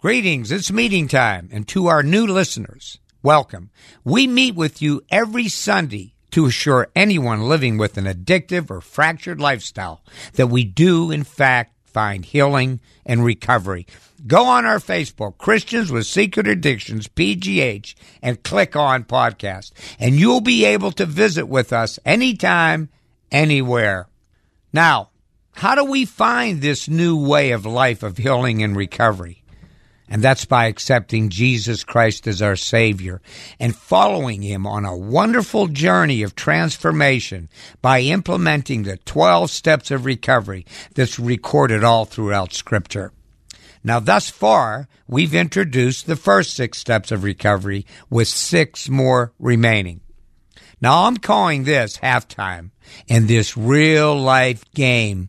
Greetings, it's meeting time, and to our new listeners, welcome. We meet with you every Sunday to assure anyone living with an addictive or fractured lifestyle that we do, in fact, find healing and recovery. Go on our Facebook, Christians with Secret Addictions, PGH, and click on podcast, and you'll be able to visit with us anytime, anywhere. Now, how do we find this new way of life of healing and recovery? And that's by accepting Jesus Christ as our Savior and following Him on a wonderful journey of transformation by implementing the 12 steps of recovery that's recorded all throughout Scripture. Now, thus far, we've introduced the first six steps of recovery with six more remaining. Now, I'm calling this halftime in this real life game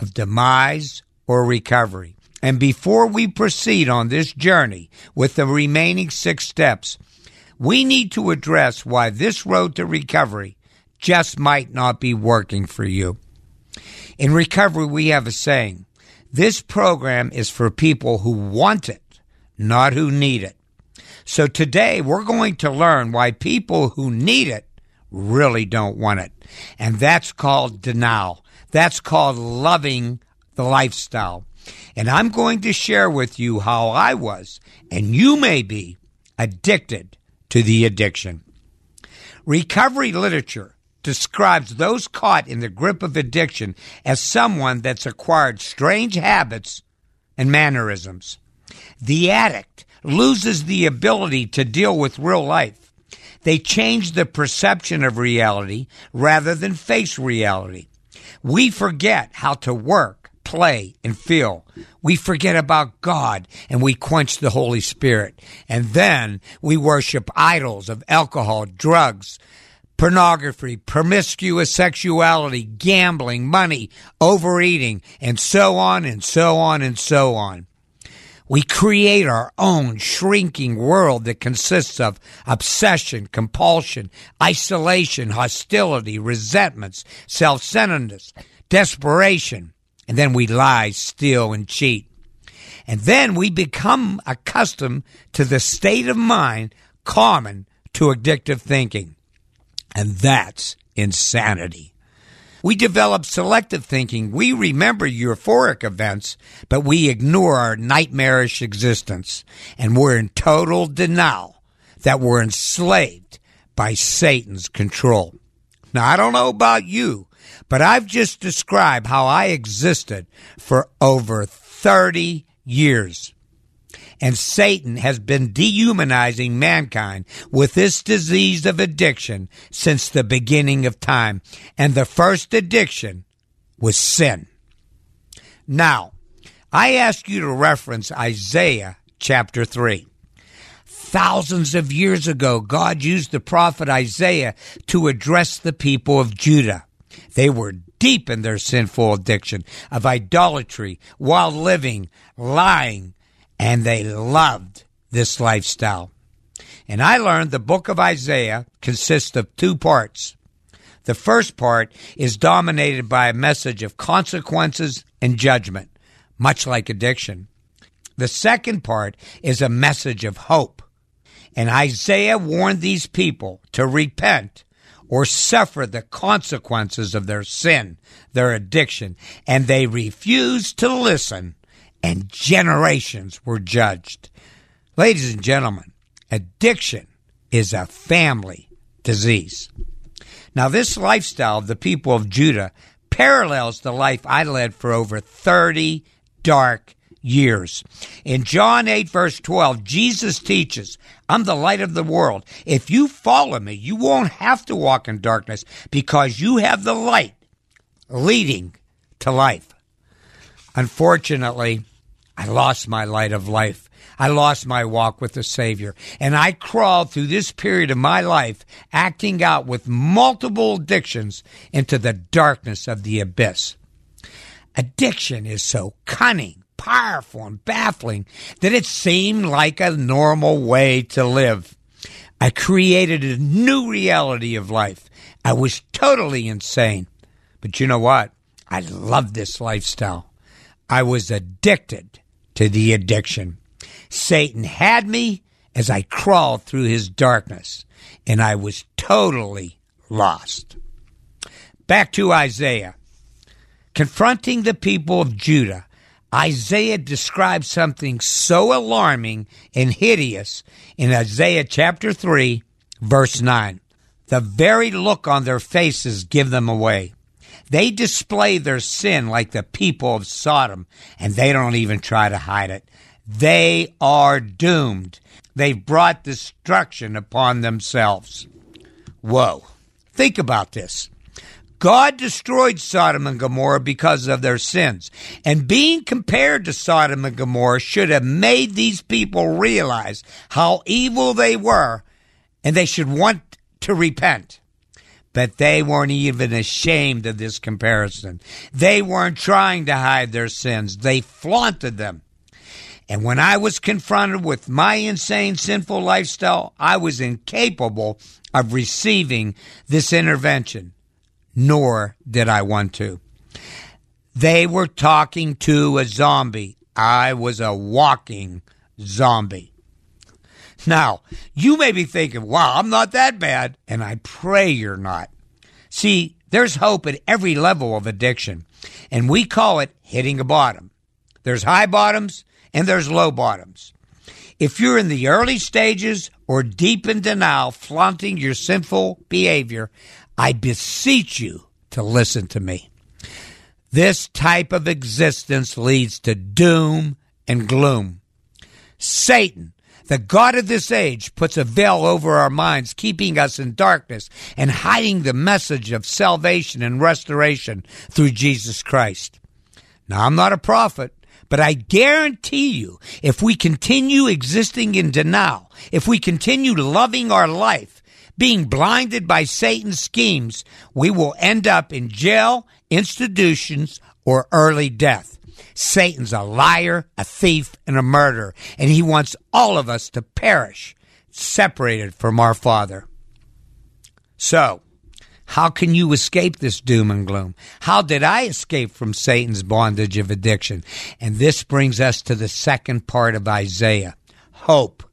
of demise or recovery. And before we proceed on this journey with the remaining six steps, we need to address why this road to recovery just might not be working for you. In recovery, we have a saying this program is for people who want it, not who need it. So today we're going to learn why people who need it really don't want it. And that's called denial. That's called loving the lifestyle. And I'm going to share with you how I was, and you may be, addicted to the addiction. Recovery literature describes those caught in the grip of addiction as someone that's acquired strange habits and mannerisms. The addict loses the ability to deal with real life. They change the perception of reality rather than face reality. We forget how to work play and feel. We forget about God and we quench the Holy Spirit. And then we worship idols of alcohol, drugs, pornography, promiscuous sexuality, gambling, money, overeating, and so on and so on and so on. We create our own shrinking world that consists of obsession, compulsion, isolation, hostility, resentments, self centeredness, desperation, and then we lie, steal, and cheat. And then we become accustomed to the state of mind common to addictive thinking. And that's insanity. We develop selective thinking. We remember euphoric events, but we ignore our nightmarish existence. And we're in total denial that we're enslaved by Satan's control. Now, I don't know about you, but I've just described how I existed for over 30 years. And Satan has been dehumanizing mankind with this disease of addiction since the beginning of time. And the first addiction was sin. Now, I ask you to reference Isaiah chapter 3. Thousands of years ago, God used the prophet Isaiah to address the people of Judah. They were deep in their sinful addiction of idolatry, while living, lying, and they loved this lifestyle. And I learned the book of Isaiah consists of two parts. The first part is dominated by a message of consequences and judgment, much like addiction. The second part is a message of hope. And Isaiah warned these people to repent or suffer the consequences of their sin, their addiction, and they refused to listen, and generations were judged. Ladies and gentlemen, addiction is a family disease. Now, this lifestyle of the people of Judah parallels the life I led for over 30 dark years. In John 8, verse 12, Jesus teaches, I'm the light of the world. If you follow me, you won't have to walk in darkness because you have the light leading to life. Unfortunately, I lost my light of life. I lost my walk with the Savior. And I crawled through this period of my life, acting out with multiple addictions into the darkness of the abyss. Addiction is so cunning, powerful, and baffling that it seemed like a normal way to live. I created a new reality of life. I was totally insane. But you know what? I loved this lifestyle. I was addicted to the addiction. Satan had me as I crawled through his darkness, and I was totally lost. Back to Isaiah. Confronting the people of Judah, Isaiah describes something so alarming and hideous in Isaiah chapter 3, verse 9. The very look on their faces give them away. They display their sin like the people of Sodom, and they don't even try to hide it. They are doomed. They've brought destruction upon themselves. Whoa. Think about this. God destroyed Sodom and Gomorrah because of their sins. And being compared to Sodom and Gomorrah should have made these people realize how evil they were and they should want to repent. But they weren't even ashamed of this comparison. They weren't trying to hide their sins. They flaunted them. And when I was confronted with my insane, sinful lifestyle, I was incapable of receiving this intervention nor did I want to. They were talking to a zombie. I was a walking zombie. Now, you may be thinking, wow, I'm not that bad, and I pray you're not. See, there's hope at every level of addiction, and we call it hitting a bottom. There's high bottoms and there's low bottoms. If you're in the early stages or deep in denial, flaunting your sinful behavior, I beseech you to listen to me. This type of existence leads to doom and gloom. Satan, the God of this age, puts a veil over our minds, keeping us in darkness and hiding the message of salvation and restoration through Jesus Christ. Now, I'm not a prophet, but I guarantee you, if we continue existing in denial, if we continue loving our life, being blinded by Satan's schemes, we will end up in jail, institutions, or early death. Satan's a liar, a thief, and a murderer, and he wants all of us to perish, separated from our Father. So, how can you escape this doom and gloom? How did I escape from Satan's bondage of addiction? And this brings us to the second part of Isaiah hope,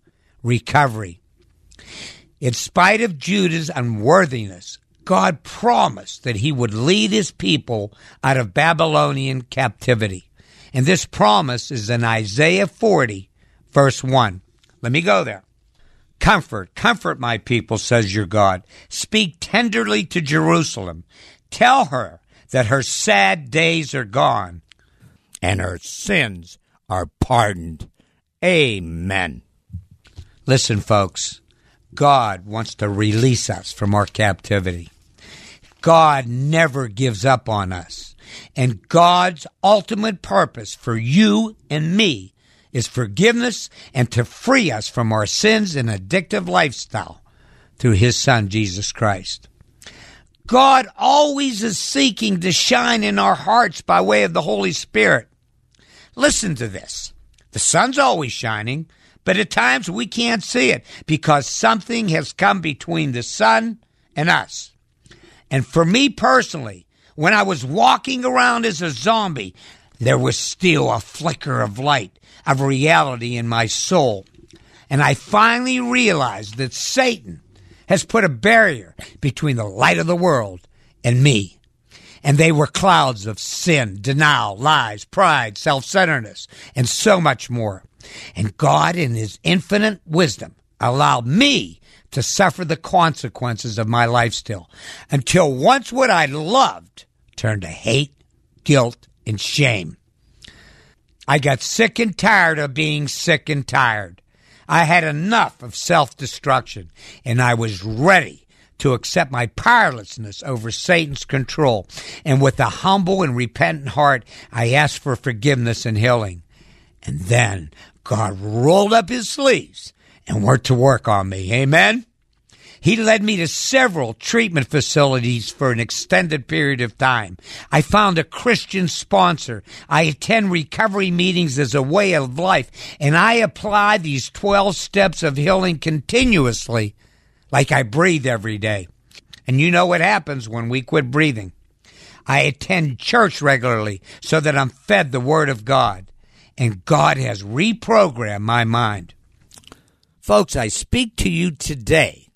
recovery, in spite of Judah's unworthiness, God promised that he would lead his people out of Babylonian captivity. And this promise is in Isaiah 40, verse 1. Let me go there. Comfort, comfort my people, says your God. Speak tenderly to Jerusalem. Tell her that her sad days are gone and her sins are pardoned. Amen. Listen, folks, God wants to release us from our captivity. God never gives up on us. And God's ultimate purpose for you and me is forgiveness and to free us from our sins and addictive lifestyle through His Son, Jesus Christ. God always is seeking to shine in our hearts by way of the Holy Spirit. Listen to this. The sun's always shining, but at times we can't see it because something has come between the sun and us. And for me personally, when I was walking around as a zombie, there was still a flicker of light, of reality in my soul. And I finally realized that Satan has put a barrier between the light of the world and me. And they were clouds of sin, denial, lies, pride, self centeredness, and so much more. And God, in His infinite wisdom, allowed me to suffer the consequences of my life still until once what I loved turned to hate, guilt, and shame. I got sick and tired of being sick and tired. I had enough of self destruction, and I was ready to accept my powerlessness over Satan's control. And with a humble and repentant heart, I asked for forgiveness and healing. And then God rolled up his sleeves and went to work on me. Amen. He led me to several treatment facilities for an extended period of time. I found a Christian sponsor. I attend recovery meetings as a way of life, and I apply these 12 steps of healing continuously like I breathe every day. And you know what happens when we quit breathing. I attend church regularly so that I'm fed the Word of God, and God has reprogrammed my mind. Folks, I speak to you today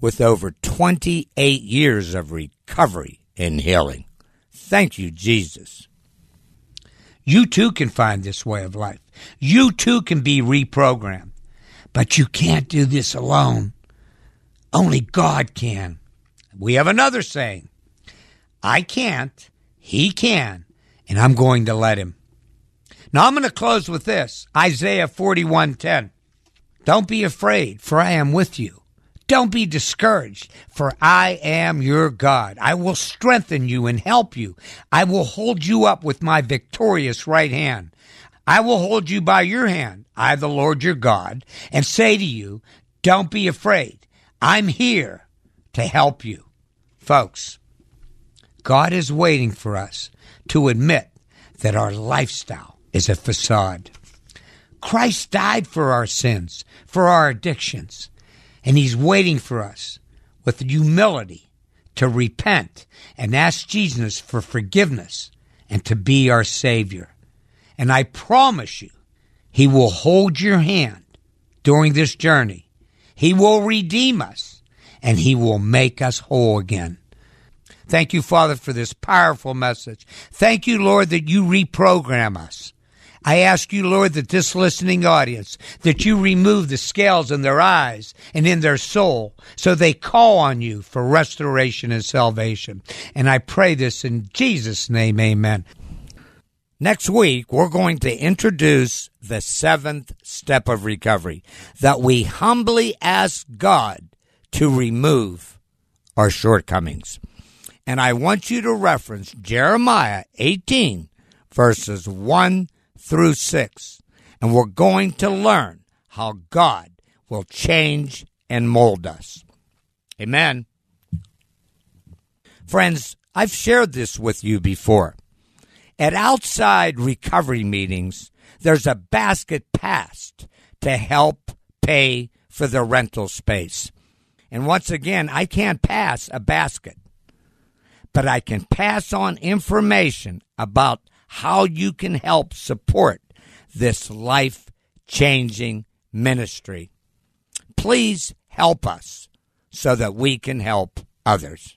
with over 28 years of recovery and healing. Thank you, Jesus. You too can find this way of life. You too can be reprogrammed. But you can't do this alone. Only God can. We have another saying I can't, He can, and I'm going to let Him. Now I'm going to close with this Isaiah 41:10. Don't be afraid, for I am with you. Don't be discouraged, for I am your God. I will strengthen you and help you. I will hold you up with my victorious right hand. I will hold you by your hand, I, the Lord your God, and say to you, Don't be afraid. I'm here to help you. Folks, God is waiting for us to admit that our lifestyle is a facade. Christ died for our sins, for our addictions. And he's waiting for us with humility to repent and ask Jesus for forgiveness and to be our Savior. And I promise you, he will hold your hand during this journey. He will redeem us and he will make us whole again. Thank you, Father, for this powerful message. Thank you, Lord, that you reprogram us. I ask you, Lord, that this listening audience, that you remove the scales in their eyes and in their soul so they call on you for restoration and salvation. And I pray this in Jesus' name, amen. Next week, we're going to introduce the seventh step of recovery that we humbly ask God to remove our shortcomings. And I want you to reference Jeremiah 18, verses 1 through 6. And we're going to learn how God will change and mold us. Amen. Friends, I've shared this with you before. At outside recovery meetings, there's a basket passed to help pay for the rental space. And once again, I can't pass a basket, but I can pass on information about how you can help support this life changing ministry. Please help us so that we can help others.